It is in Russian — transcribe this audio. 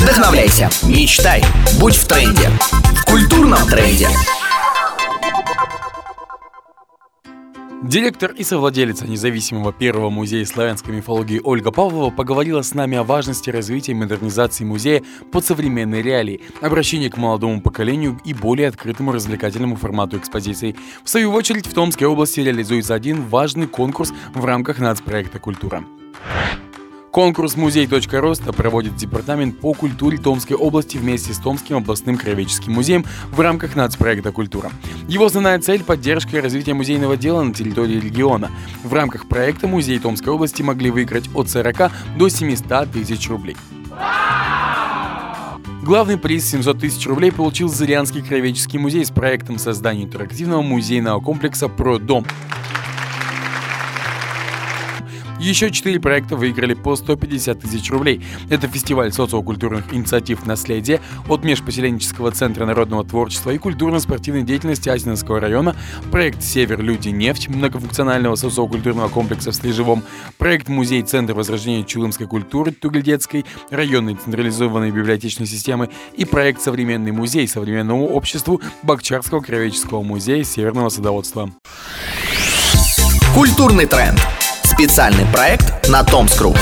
Вдохновляйся, мечтай, будь в тренде. В культурном тренде. Директор и совладелица независимого первого музея славянской мифологии Ольга Павлова поговорила с нами о важности развития и модернизации музея под современные реалии, обращении к молодому поколению и более открытому развлекательному формату экспозиций. В свою очередь, в Томской области реализуется один важный конкурс в рамках нацпроекта «Культура». Конкурс «Музей.роста» проводит Департамент по культуре Томской области вместе с Томским областным краеведческим музеем в рамках нацпроекта «Культура». Его основная цель – поддержка и развитие музейного дела на территории региона. В рамках проекта музей Томской области могли выиграть от 40 до 700 тысяч рублей. Главный приз 700 тысяч рублей получил Зырянский краеведческий музей с проектом создания интерактивного музейного комплекса «Про дом». Еще четыре проекта выиграли по 150 тысяч рублей. Это фестиваль социокультурных инициатив «Наследие» от Межпоселенческого центра народного творчества и культурно-спортивной деятельности Асинского района, проект «Север. Люди. Нефть» многофункционального социокультурного комплекса в Слежевом, проект «Музей. Центр возрождения чулымской культуры Тугельдетской», районной централизованной библиотечной системы и проект «Современный музей современному обществу Бакчарского краеведческого музея Северного садоводства. Культурный тренд. Специальный проект на Томскру.